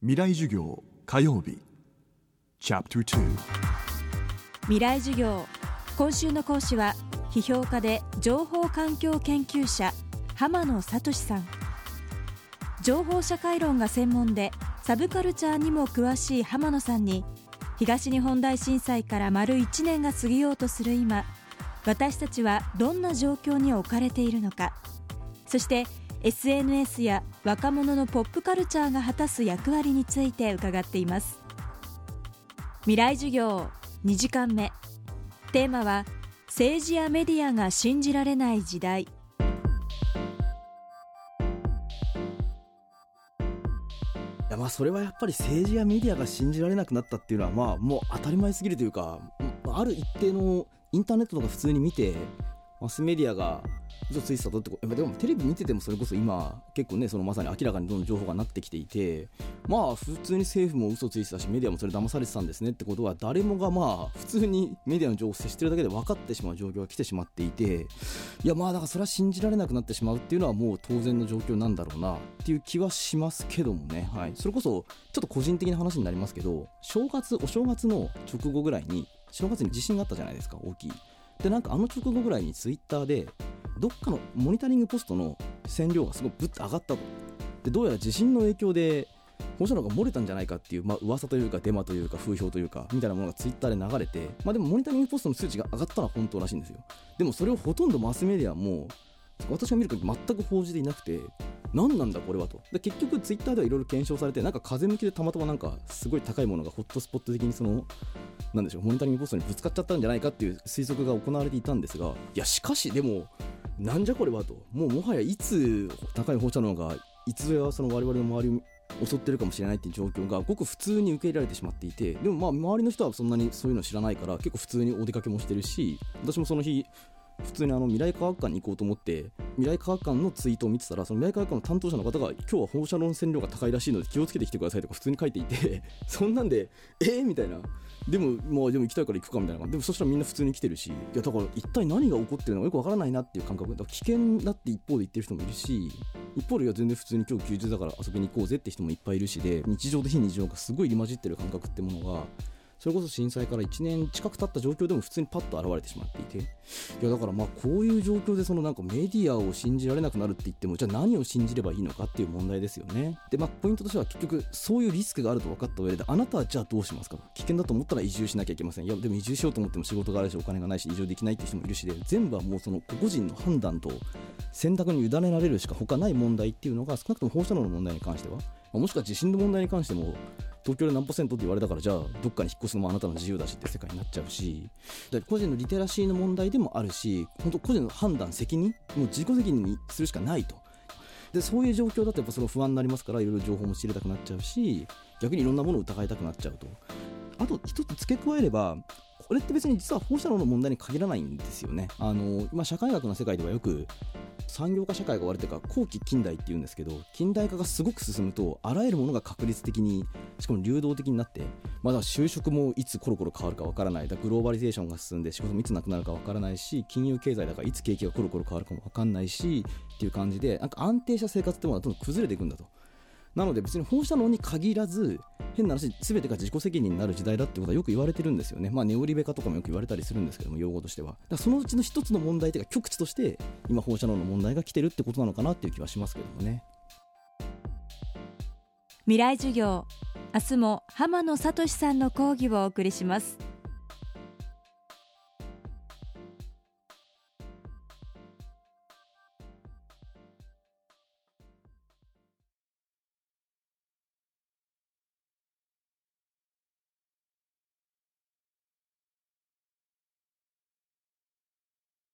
未来授業火曜日。未来授業今週の講師は批評家で情報環境研究者浜野聡さん。情報社会論が専門でサブカルチャーにも詳しい浜野さんに東日本大震災から丸1年が過ぎようとする今私たちはどんな状況に置かれているのか。そして SNS や若者のポップカルチャーが果たす役割について伺っています。未来授業2時間目。テーマは政治やメディアが信じられない時代。いやまあそれはやっぱり政治やメディアが信じられなくなったっていうのはまあもう当たり前すぎるというかある一定のインターネットとか普通に見てマスメディアが嘘ついてたとってでもテレビ見ててもそれこそ今結構ねそのまさに明らかにどんどん情報がなってきていてまあ普通に政府も嘘ついてたしメディアもそれ騙されてたんですねってことは誰もがまあ普通にメディアの情報を接してるだけで分かってしまう状況が来てしまっていていやまあだからそれは信じられなくなってしまうっていうのはもう当然の状況なんだろうなっていう気はしますけどもね。はい。それこそちょっと個人的な話になりますけど正月お正月の直後ぐらいに正月に地震があったじゃないですか大きい。でなんかあの直後ぐらいにツイッターでどっかのモニタリングポストの線量がすごいぶっと上がったと。でどうやら地震の影響で放射能が漏れたんじゃないかっていう、まあ噂というかデマというか風評というかみたいなものがツイッターで流れて、まあ、でもモニタリングポストの数値が上がったのは本当らしいんですよ。でもそれをほとんどマスメディアも私が見る限り全く報じていなくて何なんだこれはと。で結局ツイッターではいろいろ検証されてなんか風向きでたまたまなんかすごい高いものがホットスポット的にそのなんでしょうモニタリングポストにぶつかっちゃったんじゃないかっていう推測が行われていたんですがいやしかしでもなんじゃこれはと。もうもはやいつ高い放射能がいつやその我々の周りを襲ってるかもしれないっていう状況がごく普通に受け入れられてしまっていてでもまあ周りの人はそんなにそういうの知らないから結構普通にお出かけもしてるし私もその日普通にあの未来科学館に行こうと思って未来科学館のツイートを見てたらその未来科学館の担当者の方が今日は放射能線量が高いらしいので気をつけてきてくださいとか普通に書いていて そんなんでえー、みたいな。でもまあでも行きたいから行くかみたいな。でもそしたらみんな普通に来てるしいやだから一体何が起こってるのかよくわからないなっていう感覚。だから危険だって一方で言ってる人もいるし一方でいや全然普通に今日休日だから遊びに行こうぜって人もいっぱいいるしで日常と非日常がすごい入り混じってる感覚ってものがそれこそ震災から1年近く経った状況でも普通にパッと現れてしまっていて。いやだからまあこういう状況でそのなんかメディアを信じられなくなるって言ってもじゃあ何を信じればいいのかっていう問題ですよね。でまあポイントとしては結局そういうリスクがあると分かった上であなたはじゃあどうしますか？危険だと思ったら移住しなきゃいけません。いやでも移住しようと思っても仕事があるしお金がないし移住できないっていう人もいるしで全部はもうその個々人の判断と選択に委ねられるしか他ない問題っていうのが少なくとも放射能の問題に関してはもしくは地震の問題に関しても東京で何パーセントって言われたからじゃあどっかに引っ越すのもあなたの自由だしって世界になっちゃうし。個人のリテラシーの問題でもあるし本当個人の判断責任もう自己責任にするしかないと。でそういう状況だとやっぱその不安になりますからいろいろ情報も知りたくなっちゃうし逆にいろんなものを疑いたくなっちゃうと。あと一つ付け加えればこれって別に実は放射能の問題に限らないんですよね。あの今社会学の世界ではよく産業化社会が終わるというか後期近代っていうんですけど近代化がすごく進むとあらゆるものが確率的にしかも流動的になってまだ就職もいつコロコロ変わるかわからない。だグローバリゼーションが進んで仕事もいつなくなるかわからないし金融経済だからいつ景気がコロコロ変わるかもわかんないしっていう感じでなんか安定した生活ってものはどんどん崩れていくんだと。なので別に放射能に限らず変な話全てが自己責任になる時代だってことはよく言われてるんですよね。まあネオリベ化とかもよく言われたりするんですけども用語としては。だからそのうちの一つの問題というか極地として今放射能の問題が来てるってことなのかなっていう気はしますけどもね。未来授業。明日も浜野聡さんの講義をお送りします。